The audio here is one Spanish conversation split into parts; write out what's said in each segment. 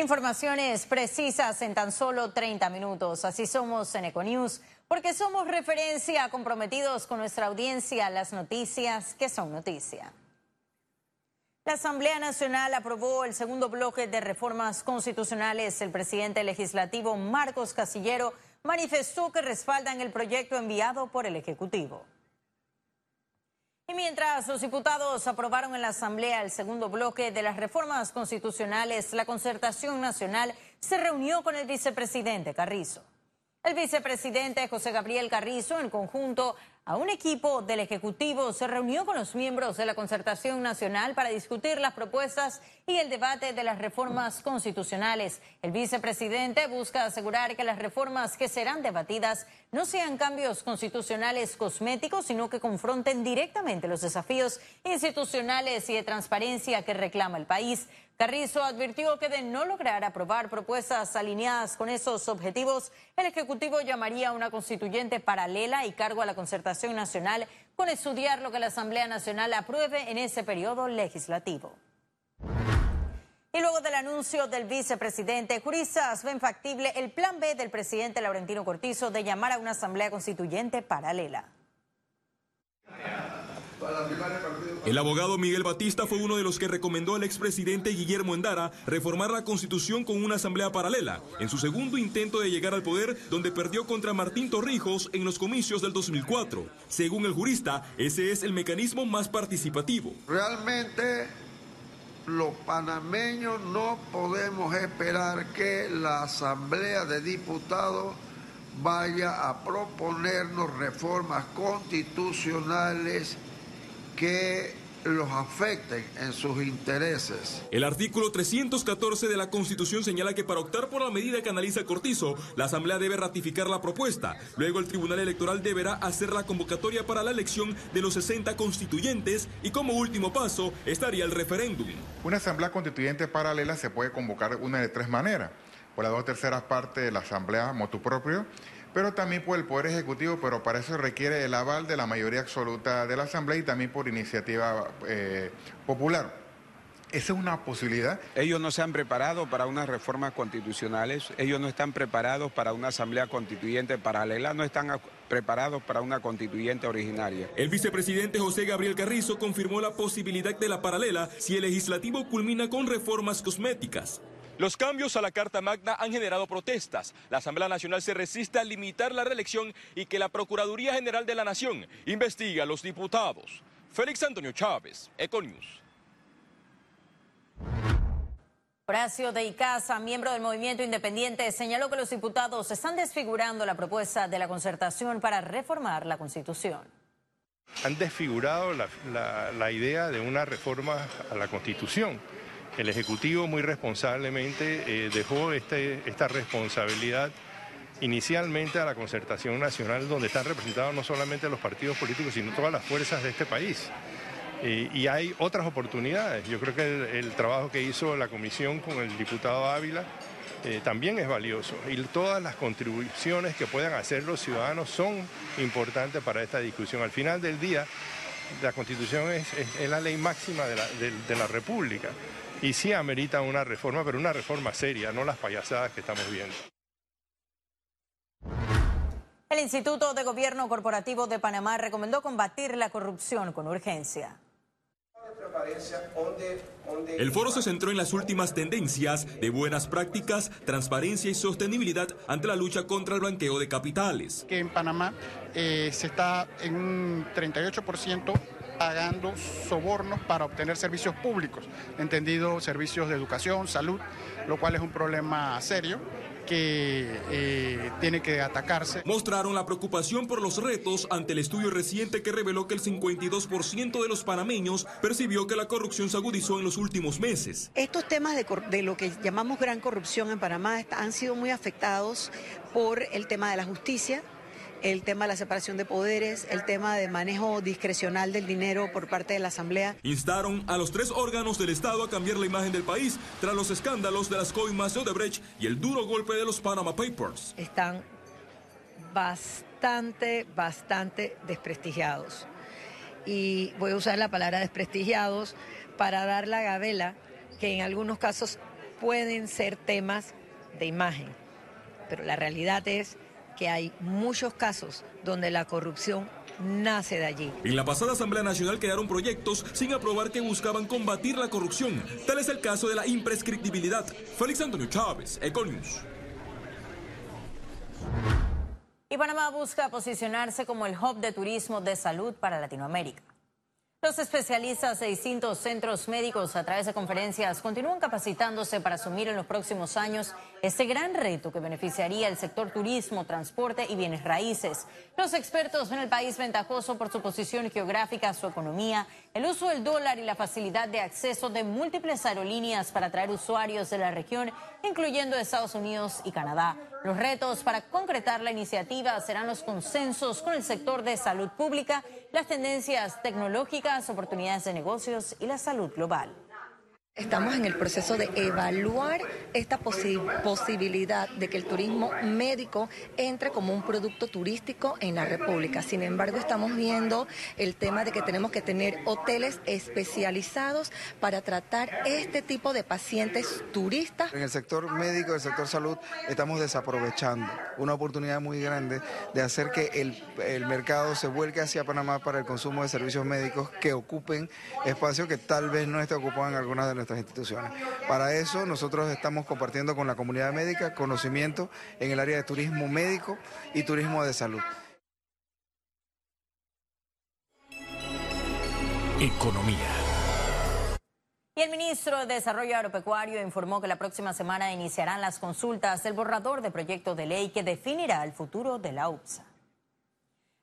Informaciones precisas en tan solo 30 minutos. Así somos en Econews, porque somos referencia comprometidos con nuestra audiencia, las noticias que son noticia. La Asamblea Nacional aprobó el segundo bloque de reformas constitucionales. El presidente legislativo Marcos Casillero manifestó que respaldan el proyecto enviado por el Ejecutivo. Y mientras los diputados aprobaron en la Asamblea el segundo bloque de las reformas constitucionales, la Concertación Nacional se reunió con el vicepresidente Carrizo. El vicepresidente José Gabriel Carrizo, en conjunto a un equipo del Ejecutivo, se reunió con los miembros de la Concertación Nacional para discutir las propuestas y el debate de las reformas constitucionales. El vicepresidente busca asegurar que las reformas que serán debatidas no sean cambios constitucionales cosméticos, sino que confronten directamente los desafíos institucionales y de transparencia que reclama el país. Carrizo advirtió que de no lograr aprobar propuestas alineadas con esos objetivos, el Ejecutivo llamaría a una constituyente paralela y cargo a la concertación nacional con estudiar lo que la Asamblea Nacional apruebe en ese periodo legislativo. Y luego del anuncio del vicepresidente, juristas ven factible el plan B del presidente Laurentino Cortizo de llamar a una asamblea constituyente paralela. El abogado Miguel Batista fue uno de los que recomendó al expresidente Guillermo Endara reformar la constitución con una asamblea paralela, en su segundo intento de llegar al poder, donde perdió contra Martín Torrijos en los comicios del 2004. Según el jurista, ese es el mecanismo más participativo. Realmente los panameños no podemos esperar que la Asamblea de Diputados vaya a proponernos reformas constitucionales que los afecten en sus intereses. El artículo 314 de la Constitución señala que para optar por la medida que analiza Cortizo, la Asamblea debe ratificar la propuesta. Luego el Tribunal Electoral deberá hacer la convocatoria para la elección de los 60 constituyentes y como último paso estaría el referéndum. Una Asamblea Constituyente paralela se puede convocar una de tres maneras. Por las dos terceras partes de la Asamblea motu propio, pero también por el Poder Ejecutivo, pero para eso requiere el aval de la mayoría absoluta de la Asamblea y también por iniciativa eh, popular. Esa es una posibilidad. Ellos no se han preparado para unas reformas constitucionales, ellos no están preparados para una asamblea constituyente paralela, no están preparados para una constituyente originaria. El vicepresidente José Gabriel Carrizo confirmó la posibilidad de la paralela si el legislativo culmina con reformas cosméticas. Los cambios a la Carta Magna han generado protestas. La Asamblea Nacional se resiste a limitar la reelección y que la Procuraduría General de la Nación investigue a los diputados. Félix Antonio Chávez, Econius. Horacio de Icaza, miembro del movimiento independiente, señaló que los diputados están desfigurando la propuesta de la concertación para reformar la Constitución. Han desfigurado la, la idea de una reforma a la Constitución el Ejecutivo muy responsablemente eh, dejó este, esta responsabilidad inicialmente a la concertación nacional, donde están representados no solamente los partidos políticos, sino todas las fuerzas de este país. Eh, y hay otras oportunidades. Yo creo que el, trabajo que hizo la comisión con el diputado Ávila eh, también es valioso. Y todas las contribuciones que puedan hacer los ciudadanos son importantes para esta discusión. Al final del día, la Constitución es, la ley máxima de la República y sí amerita una reforma, pero una reforma seria, no las payasadas que estamos viendo. El Instituto de Gobierno Corporativo de Panamá recomendó combatir la corrupción con urgencia. El foro se centró en las últimas tendencias de buenas prácticas, transparencia y sostenibilidad ante la lucha contra el blanqueo de capitales. Que en Panamá eh, se está en un 38% pagando sobornos para obtener servicios públicos, entendido servicios de educación, salud, lo cual es un problema serio que eh, tiene que atacarse. Mostraron la preocupación por los retos ante el estudio reciente que reveló que el 52% de los panameños percibió que la corrupción se agudizó en los últimos meses. Estos temas de, de lo que llamamos gran corrupción en Panamá han sido muy afectados por el tema de la justicia, el tema de la separación de poderes, el tema de manejo discrecional del dinero por parte de la Asamblea. Instaron a los tres órganos del Estado a cambiar la imagen del país tras los escándalos de las coimas de Odebrecht y el duro golpe de los Panama Papers. Están bastante, bastante desprestigiados. Y voy a usar la palabra desprestigiados para dar la gabela que en algunos casos pueden ser temas de imagen, pero la realidad es que hay muchos casos donde la corrupción nace de allí. En la pasada Asamblea Nacional quedaron proyectos sin aprobar que buscaban combatir la corrupción. Tal es el caso de la imprescriptibilidad. Félix Antonio Chávez, Econius. Y Panamá busca posicionarse como el hub de turismo de salud para Latinoamérica. Los especialistas de distintos centros médicos a través de conferencias continúan capacitándose para asumir en los próximos años este gran reto que beneficiaría el sector turismo, transporte y bienes raíces. Los expertos ven el país ventajoso por su posición geográfica, su economía, el uso del dólar y la facilidad de acceso de múltiples aerolíneas para atraer usuarios de la región, incluyendo Estados Unidos y Canadá. Los retos para concretar la iniciativa serán los consensos con el sector de salud pública, las tendencias tecnológicas, oportunidades de negocios y la salud global. Estamos en el proceso de evaluar esta posibilidad de que el turismo médico entre como un producto turístico en la República. Sin embargo, estamos viendo el tema de que tenemos que tener hoteles especializados para tratar este tipo de pacientes turistas. En el sector médico, el sector salud, estamos desaprovechando una oportunidad muy grande de hacer que el, mercado se vuelque hacia Panamá para el consumo de servicios médicos que ocupen espacios que tal vez no esté ocupado en algunas de nuestras instituciones. Para eso nosotros estamos compartiendo con la comunidad médica conocimiento en el área de turismo médico y turismo de salud. Economía. Y el ministro de Desarrollo Agropecuario informó que la próxima semana iniciarán las consultas del borrador de proyecto de ley que definirá el futuro de la UPSA.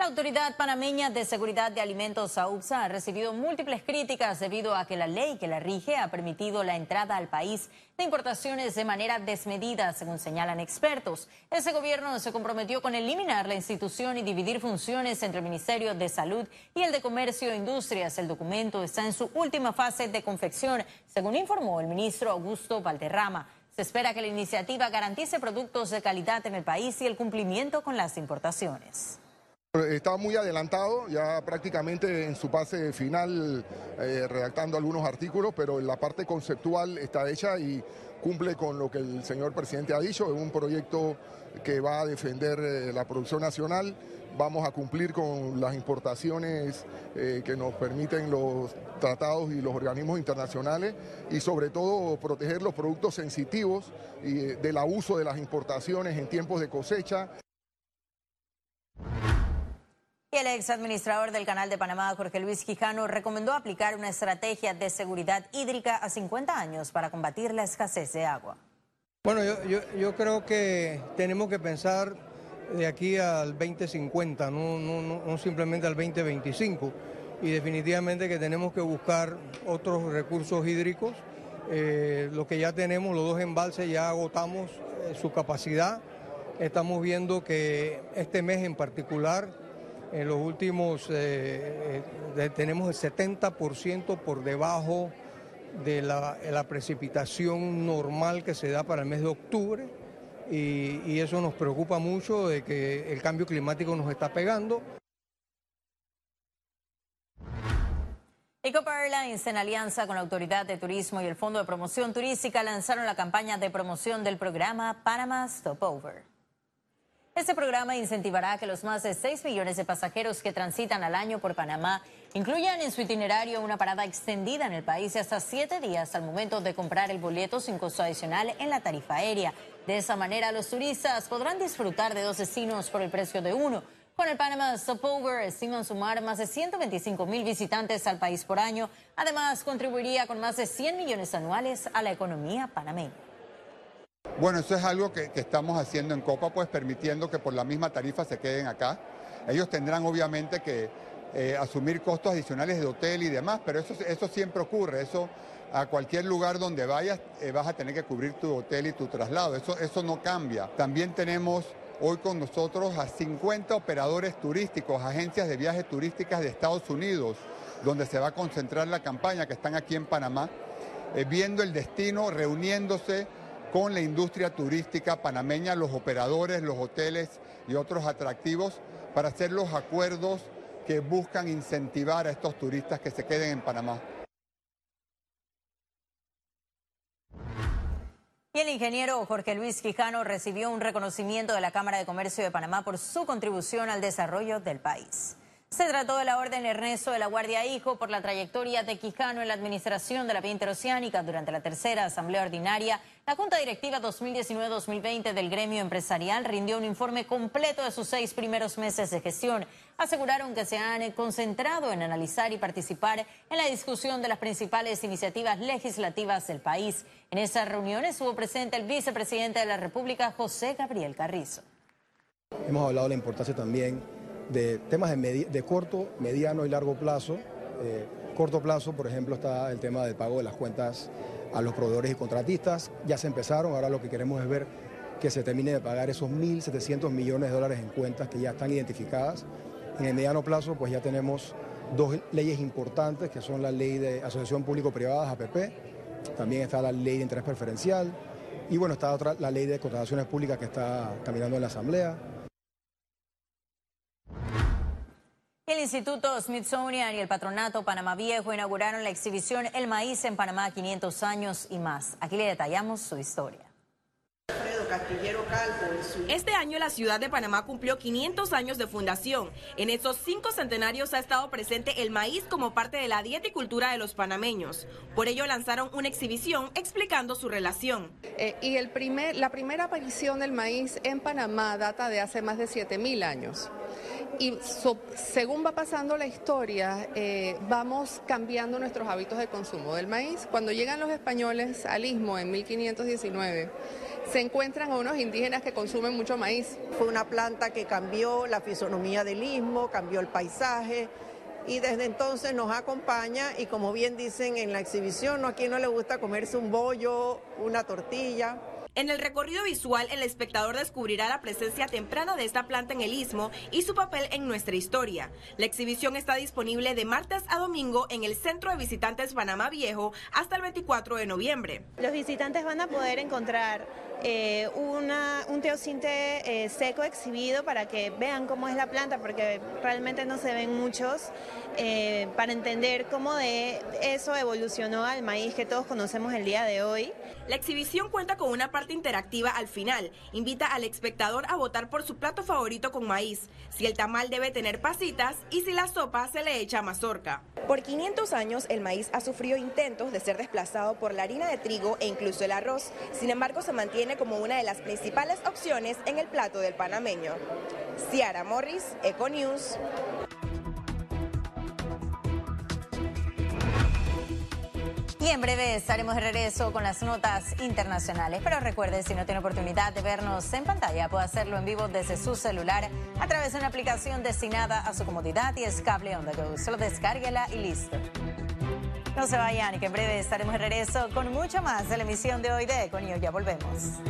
La Autoridad Panameña de Seguridad de Alimentos, AUPSA, ha recibido múltiples críticas debido a que la ley que la rige ha permitido la entrada al país de importaciones de manera desmedida, según señalan expertos. Ese gobierno se comprometió con eliminar la institución y dividir funciones entre el Ministerio de Salud y el de Comercio e Industrias. El documento está en su última fase de confección, según informó el ministro Augusto Valderrama. Se espera que la iniciativa garantice productos de calidad en el país y el cumplimiento con las importaciones. Está muy adelantado, ya prácticamente en su fase final eh, redactando algunos artículos, pero la parte conceptual está hecha y cumple con lo que el señor presidente ha dicho, es un proyecto que va a defender eh, la producción nacional, vamos a cumplir con las importaciones eh, que nos permiten los tratados y los organismos internacionales y sobre todo proteger los productos sensitivos y del abuso de las importaciones en tiempos de cosecha. El ex administrador del Canal de Panamá, Jorge Luis Quijano, recomendó aplicar una estrategia de seguridad hídrica a 50 años para combatir la escasez de agua. Bueno, yo, creo que tenemos que pensar de aquí al 2050, no, simplemente al 2025. Y definitivamente que tenemos que buscar otros recursos hídricos. Eh, lo que ya tenemos, los dos embalses, ya agotamos eh, su capacidad. Estamos viendo que este mes en particular en los últimos, eh, eh, tenemos el 70% por debajo de la, precipitación normal que se da para el mes de octubre y, y eso nos preocupa mucho de que el cambio climático nos está pegando. Ecopa Airlines, en alianza con la Autoridad de Turismo y el Fondo de Promoción Turística, lanzaron la campaña de promoción del programa Panama Stopover. Este programa incentivará que los más de 6 millones de pasajeros que transitan al año por Panamá incluyan en su itinerario una parada extendida en el país de hasta siete días al momento de comprar el boleto sin costo adicional en la tarifa aérea. De esa manera, los turistas podrán disfrutar de dos destinos por el precio de uno. Con el Panama Stopover estiman sumar más de 125 mil visitantes al país por año. Además, contribuiría con más de 100 millones anuales a la economía panameña. Bueno, eso es algo que, estamos haciendo en Copa, pues permitiendo que por la misma tarifa se queden acá. Ellos tendrán obviamente que eh, asumir costos adicionales de hotel y demás, pero eso, siempre ocurre. Eso a cualquier lugar donde vayas eh, vas a tener que cubrir tu hotel y tu traslado. Eso, eso no cambia. También tenemos hoy con nosotros a 50 operadores turísticos, agencias de viajes turísticas de Estados Unidos, donde se va a concentrar la campaña, que están aquí en Panamá, eh, viendo el destino, reuniéndose con la industria turística panameña, los operadores, los hoteles y otros atractivos para hacer los acuerdos que buscan incentivar a estos turistas que se queden en Panamá. Y el ingeniero Jorge Luis Quijano recibió un reconocimiento de la Cámara de Comercio de Panamá por su contribución al desarrollo del país. Se trató de la Orden Ernesto de la Guardia Hijo por la trayectoria de Quijano en la administración de la vía interoceánica durante la tercera Asamblea Ordinaria. La Junta Directiva 2019-2020 del gremio empresarial rindió un informe completo de sus seis primeros meses de gestión. Aseguraron que se han concentrado en analizar y participar en la discusión de las principales iniciativas legislativas del país. En esas reuniones estuvo presente el vicepresidente de la República, José Gabriel Carrizo. Hemos hablado de la importancia también de temas de, corto, mediano y largo plazo. Eh, corto plazo, por ejemplo, está el tema del pago de las cuentas a los proveedores y contratistas. Ya se empezaron, ahora lo que queremos es ver que se termine de pagar esos 1.700 millones de dólares en cuentas que ya están identificadas. En el mediano plazo, pues ya tenemos dos leyes importantes, que son la ley de asociación público-privada, APP, también está la ley de interés preferencial, y bueno, está otra, la ley de contrataciones públicas que está caminando en la Asamblea. El Instituto Smithsonian y el Patronato Panamá Viejo inauguraron la exhibición El Maíz en Panamá 500 años y más. Aquí le detallamos su historia. Este año la ciudad de Panamá cumplió 500 años de fundación. En estos cinco centenarios ha estado presente el maíz como parte de la dieta y cultura de los panameños. Por ello lanzaron una exhibición explicando su relación. Eh, y el primer, la primera aparición del maíz en Panamá data de hace más de 7.000 años y según va pasando la historia, eh, vamos cambiando nuestros hábitos de consumo del maíz. Cuando llegan los españoles al istmo en 1519, se encuentran a unos indígenas que consumen mucho maíz. Fue una planta que cambió la fisonomía del istmo, cambió el paisaje y desde entonces nos acompaña y como bien dicen en la exhibición, ¿a quien no le gusta comerse un bollo, una tortilla? En el recorrido visual, el espectador descubrirá la presencia temprana de esta planta en el istmo y su papel en nuestra historia. La exhibición está disponible de martes a domingo en el Centro de Visitantes Panamá Viejo hasta el 24 de noviembre. Los visitantes van a poder encontrar eh, una, un teocinte eh, seco exhibido para que vean cómo es la planta, porque realmente no se ven muchos, eh, para entender cómo de eso evolucionó al maíz que todos conocemos el día de hoy. La exhibición cuenta con una parte interactiva al final. Invita al espectador a votar por su plato favorito con maíz, si el tamal debe tener pasitas y si la sopa se le echa mazorca. Por 500 años el maíz ha sufrido intentos de ser desplazado por la harina de trigo e incluso el arroz. Sin embargo, se mantiene como una de las principales opciones en el plato del panameño. Ciara Morris, Econews. Y en breve estaremos de regreso con las notas internacionales. Pero recuerde, si no tiene oportunidad de vernos en pantalla, puede hacerlo en vivo desde su celular a través de una aplicación destinada a su comodidad y es cable on the go. Solo descárguela y listo. No se vayan y que en breve estaremos de regreso con mucho más de la emisión de hoy de Econio. Ya volvemos.